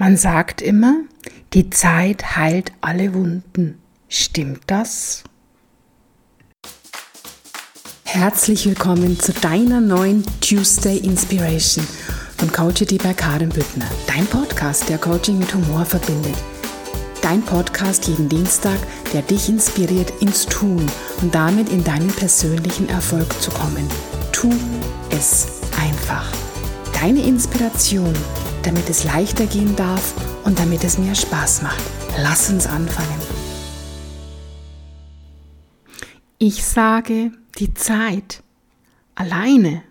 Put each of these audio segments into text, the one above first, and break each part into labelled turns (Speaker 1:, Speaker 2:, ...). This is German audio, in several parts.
Speaker 1: Man sagt immer, die Zeit heilt alle Wunden. Stimmt das? Herzlich willkommen zu deiner neuen Tuesday Inspiration von Coachity bei Karin Büttner. Dein Podcast, der Coaching mit Humor verbindet. Dein Podcast jeden Dienstag, der dich inspiriert ins Tun und damit in deinen persönlichen Erfolg zu kommen. Tu es einfach. Deine Inspiration damit es leichter gehen darf und damit es mir Spaß macht. Lass uns anfangen. Ich sage, die Zeit alleine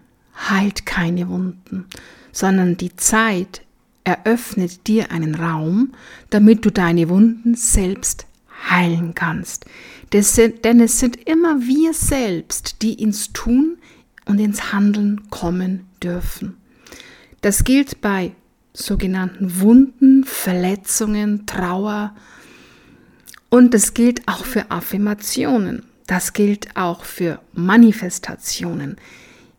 Speaker 1: heilt keine Wunden, sondern die Zeit eröffnet dir einen Raum, damit du deine Wunden selbst heilen kannst. denn es sind immer wir selbst, die ins Tun und ins Handeln kommen dürfen. Das gilt bei sogenannten Wunden, Verletzungen, Trauer. Und das gilt auch für Affirmationen. Das gilt auch für Manifestationen.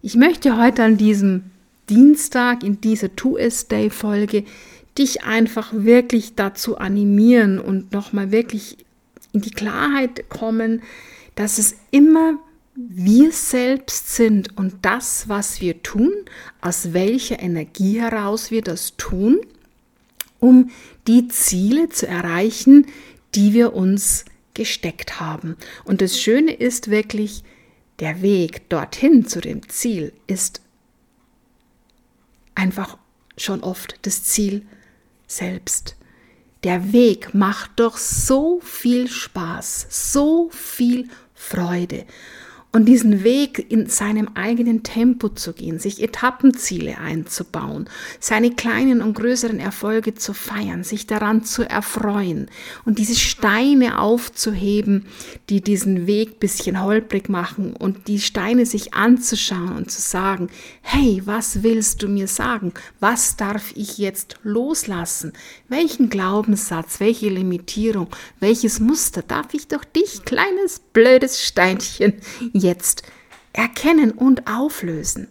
Speaker 1: Ich möchte heute an diesem Dienstag in dieser Two is Day Folge dich einfach wirklich dazu animieren und nochmal wirklich in die Klarheit kommen, dass es immer wir selbst sind und das, was wir tun, aus welcher Energie heraus wir das tun, um die Ziele zu erreichen, die wir uns gesteckt haben. Und das Schöne ist wirklich, der Weg dorthin zu dem Ziel ist einfach schon oft das Ziel selbst. Der Weg macht doch so viel Spaß, so viel Freude und diesen Weg in seinem eigenen Tempo zu gehen, sich Etappenziele einzubauen, seine kleinen und größeren Erfolge zu feiern, sich daran zu erfreuen und diese Steine aufzuheben, die diesen Weg bisschen holprig machen und die Steine sich anzuschauen und zu sagen, hey, was willst du mir sagen? Was darf ich jetzt loslassen? Welchen Glaubenssatz, welche Limitierung, welches Muster darf ich durch dich, kleines blödes Steinchen, jetzt erkennen und auflösen.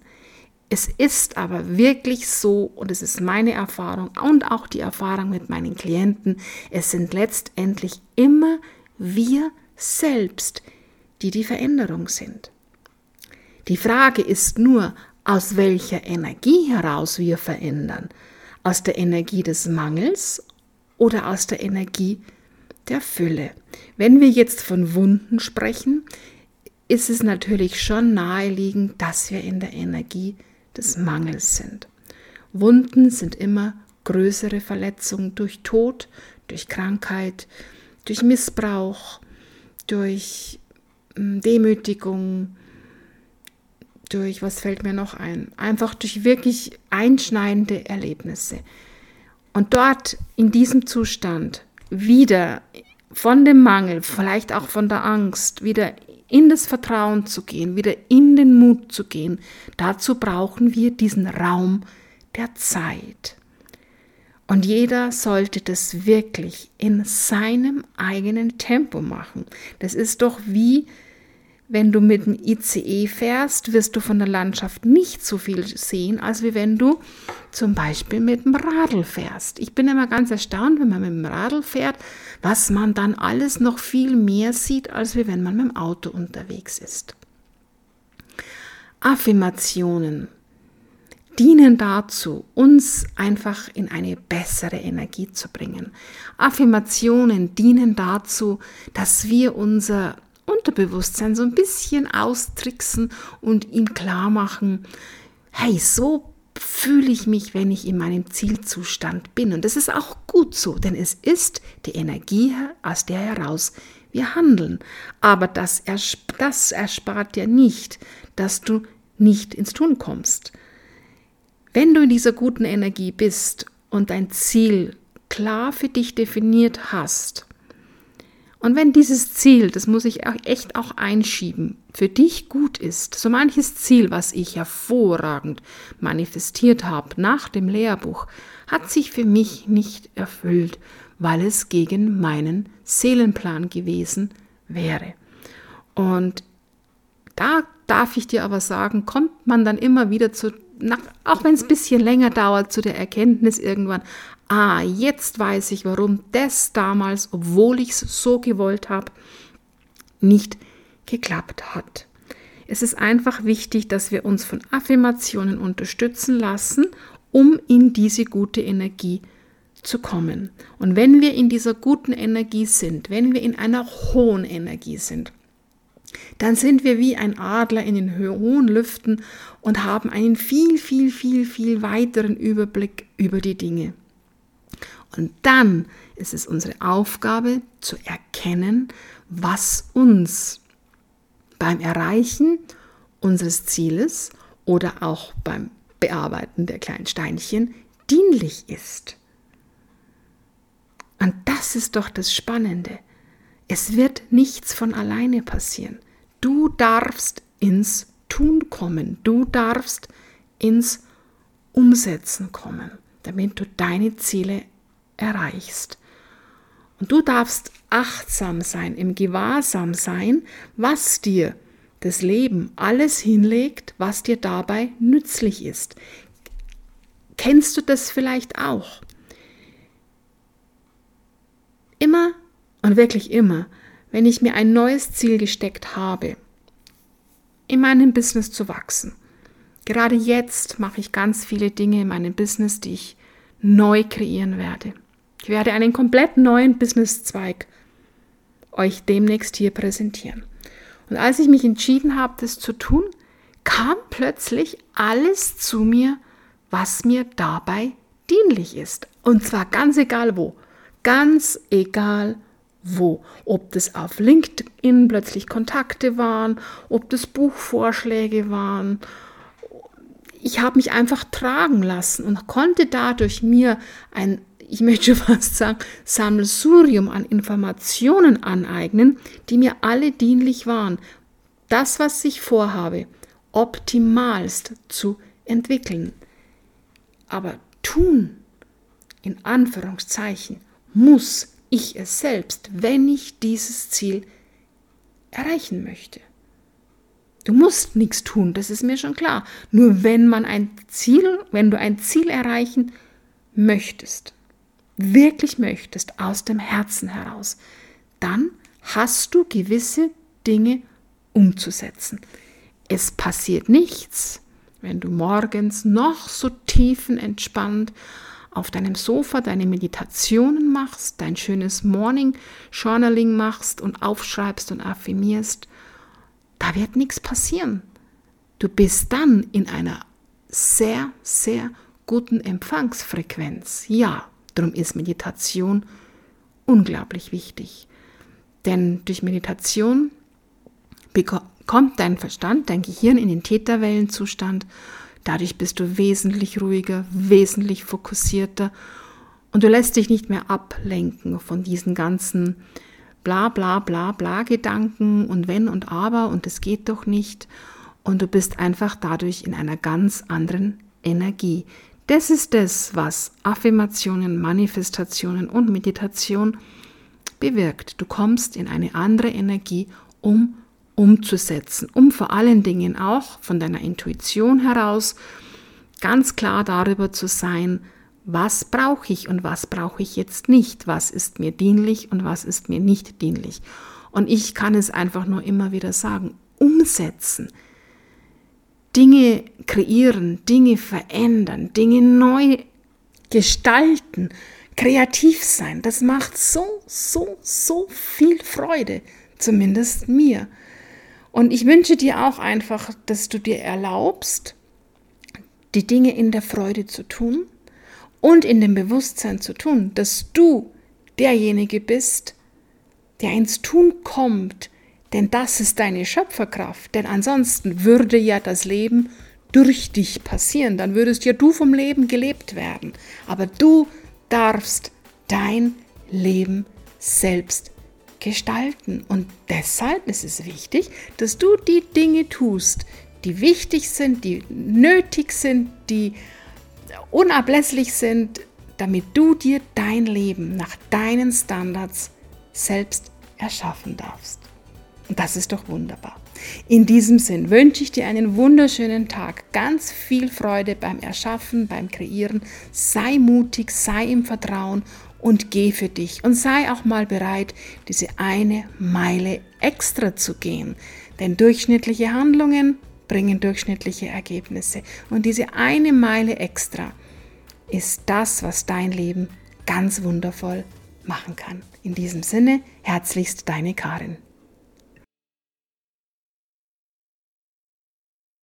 Speaker 1: Es ist aber wirklich so, und es ist meine Erfahrung und auch die Erfahrung mit meinen Klienten, es sind letztendlich immer wir selbst, die die Veränderung sind. Die Frage ist nur, aus welcher Energie heraus wir verändern. Aus der Energie des Mangels oder aus der Energie der Fülle. Wenn wir jetzt von Wunden sprechen, ist es natürlich schon naheliegend, dass wir in der Energie des Mangels sind. Wunden sind immer größere Verletzungen durch Tod, durch Krankheit, durch Missbrauch, durch hm, Demütigung, durch, was fällt mir noch ein? Einfach durch wirklich einschneidende Erlebnisse. Und dort in diesem Zustand wieder von dem Mangel, vielleicht auch von der Angst, wieder in das Vertrauen zu gehen, wieder in den Mut zu gehen, dazu brauchen wir diesen Raum der Zeit. Und jeder sollte das wirklich in seinem eigenen Tempo machen. Das ist doch wie wenn du mit dem ICE fährst, wirst du von der Landschaft nicht so viel sehen, als wie wenn du zum Beispiel mit dem Radl fährst. Ich bin immer ganz erstaunt, wenn man mit dem Radl fährt, was man dann alles noch viel mehr sieht, als wie wenn man mit dem Auto unterwegs ist. Affirmationen dienen dazu, uns einfach in eine bessere Energie zu bringen. Affirmationen dienen dazu, dass wir unser Unterbewusstsein so ein bisschen austricksen und ihm klar machen, hey, so fühle ich mich, wenn ich in meinem Zielzustand bin. Und das ist auch gut so, denn es ist die Energie, aus der heraus wir handeln. Aber das, ersp das erspart ja nicht, dass du nicht ins Tun kommst. Wenn du in dieser guten Energie bist und dein Ziel klar für dich definiert hast, und wenn dieses Ziel, das muss ich echt auch einschieben, für dich gut ist, so manches Ziel, was ich hervorragend manifestiert habe nach dem Lehrbuch, hat sich für mich nicht erfüllt, weil es gegen meinen Seelenplan gewesen wäre. Und da darf ich dir aber sagen, kommt man dann immer wieder zu nach, auch wenn es ein bisschen länger dauert, zu der Erkenntnis irgendwann, ah, jetzt weiß ich, warum das damals, obwohl ich es so gewollt habe, nicht geklappt hat. Es ist einfach wichtig, dass wir uns von Affirmationen unterstützen lassen, um in diese gute Energie zu kommen. Und wenn wir in dieser guten Energie sind, wenn wir in einer hohen Energie sind, dann sind wir wie ein Adler in den hohen Lüften und haben einen viel, viel, viel, viel weiteren Überblick über die Dinge. Und dann ist es unsere Aufgabe zu erkennen, was uns beim Erreichen unseres Zieles oder auch beim Bearbeiten der kleinen Steinchen dienlich ist. Und das ist doch das Spannende. Es wird nichts von alleine passieren. Du darfst ins Tun kommen. Du darfst ins Umsetzen kommen, damit du deine Ziele erreichst. Und du darfst achtsam sein, im Gewahrsam sein, was dir das Leben alles hinlegt, was dir dabei nützlich ist. Kennst du das vielleicht auch? Immer und wirklich immer, wenn ich mir ein neues Ziel gesteckt habe, in meinem Business zu wachsen. Gerade jetzt mache ich ganz viele Dinge in meinem Business, die ich neu kreieren werde. Ich werde einen komplett neuen Businesszweig euch demnächst hier präsentieren. Und als ich mich entschieden habe, das zu tun, kam plötzlich alles zu mir, was mir dabei dienlich ist. Und zwar ganz egal wo. Ganz egal wo. Ob das auf LinkedIn plötzlich Kontakte waren, ob das Buchvorschläge waren. Ich habe mich einfach tragen lassen und konnte dadurch mir ein ich möchte fast sagen, Sammelsurium an Informationen aneignen, die mir alle dienlich waren. Das, was ich vorhabe, optimalst zu entwickeln. Aber tun, in Anführungszeichen, muss ich es selbst, wenn ich dieses Ziel erreichen möchte. Du musst nichts tun, das ist mir schon klar. Nur wenn man ein Ziel, wenn du ein Ziel erreichen möchtest, wirklich möchtest, aus dem Herzen heraus, dann hast du gewisse Dinge umzusetzen. Es passiert nichts, wenn du morgens noch so tiefenentspannt auf deinem Sofa deine Meditationen machst, dein schönes Morning Journaling machst und aufschreibst und affirmierst, da wird nichts passieren. Du bist dann in einer sehr, sehr guten Empfangsfrequenz. Ja, Darum ist Meditation unglaublich wichtig. Denn durch Meditation kommt dein Verstand, dein Gehirn in den Täterwellenzustand. Dadurch bist du wesentlich ruhiger, wesentlich fokussierter und du lässt dich nicht mehr ablenken von diesen ganzen bla bla bla bla Gedanken und wenn und aber und es geht doch nicht und du bist einfach dadurch in einer ganz anderen Energie, das ist das, was Affirmationen, Manifestationen und Meditation bewirkt. Du kommst in eine andere Energie, um umzusetzen, um vor allen Dingen auch von deiner Intuition heraus ganz klar darüber zu sein, was brauche ich und was brauche ich jetzt nicht, was ist mir dienlich und was ist mir nicht dienlich. Und ich kann es einfach nur immer wieder sagen, umsetzen. Dinge kreieren, Dinge verändern, Dinge neu gestalten, kreativ sein. Das macht so, so, so viel Freude, zumindest mir. Und ich wünsche dir auch einfach, dass du dir erlaubst, die Dinge in der Freude zu tun und in dem Bewusstsein zu tun, dass du derjenige bist, der ins Tun kommt, denn das ist deine Schöpferkraft. Denn ansonsten würde ja das Leben durch dich passieren. Dann würdest ja du vom Leben gelebt werden. Aber du darfst dein Leben selbst gestalten. Und deshalb ist es wichtig, dass du die Dinge tust, die wichtig sind, die nötig sind, die unablässlich sind, damit du dir dein Leben nach deinen Standards selbst erschaffen darfst. Und das ist doch wunderbar. In diesem Sinn wünsche ich dir einen wunderschönen Tag, ganz viel Freude beim Erschaffen, beim Kreieren. Sei mutig, sei im Vertrauen und geh für dich und sei auch mal bereit, diese eine Meile extra zu gehen. Denn durchschnittliche Handlungen bringen durchschnittliche Ergebnisse. Und diese eine Meile extra ist das, was dein Leben ganz wundervoll machen kann. In diesem Sinne, herzlichst deine Karin.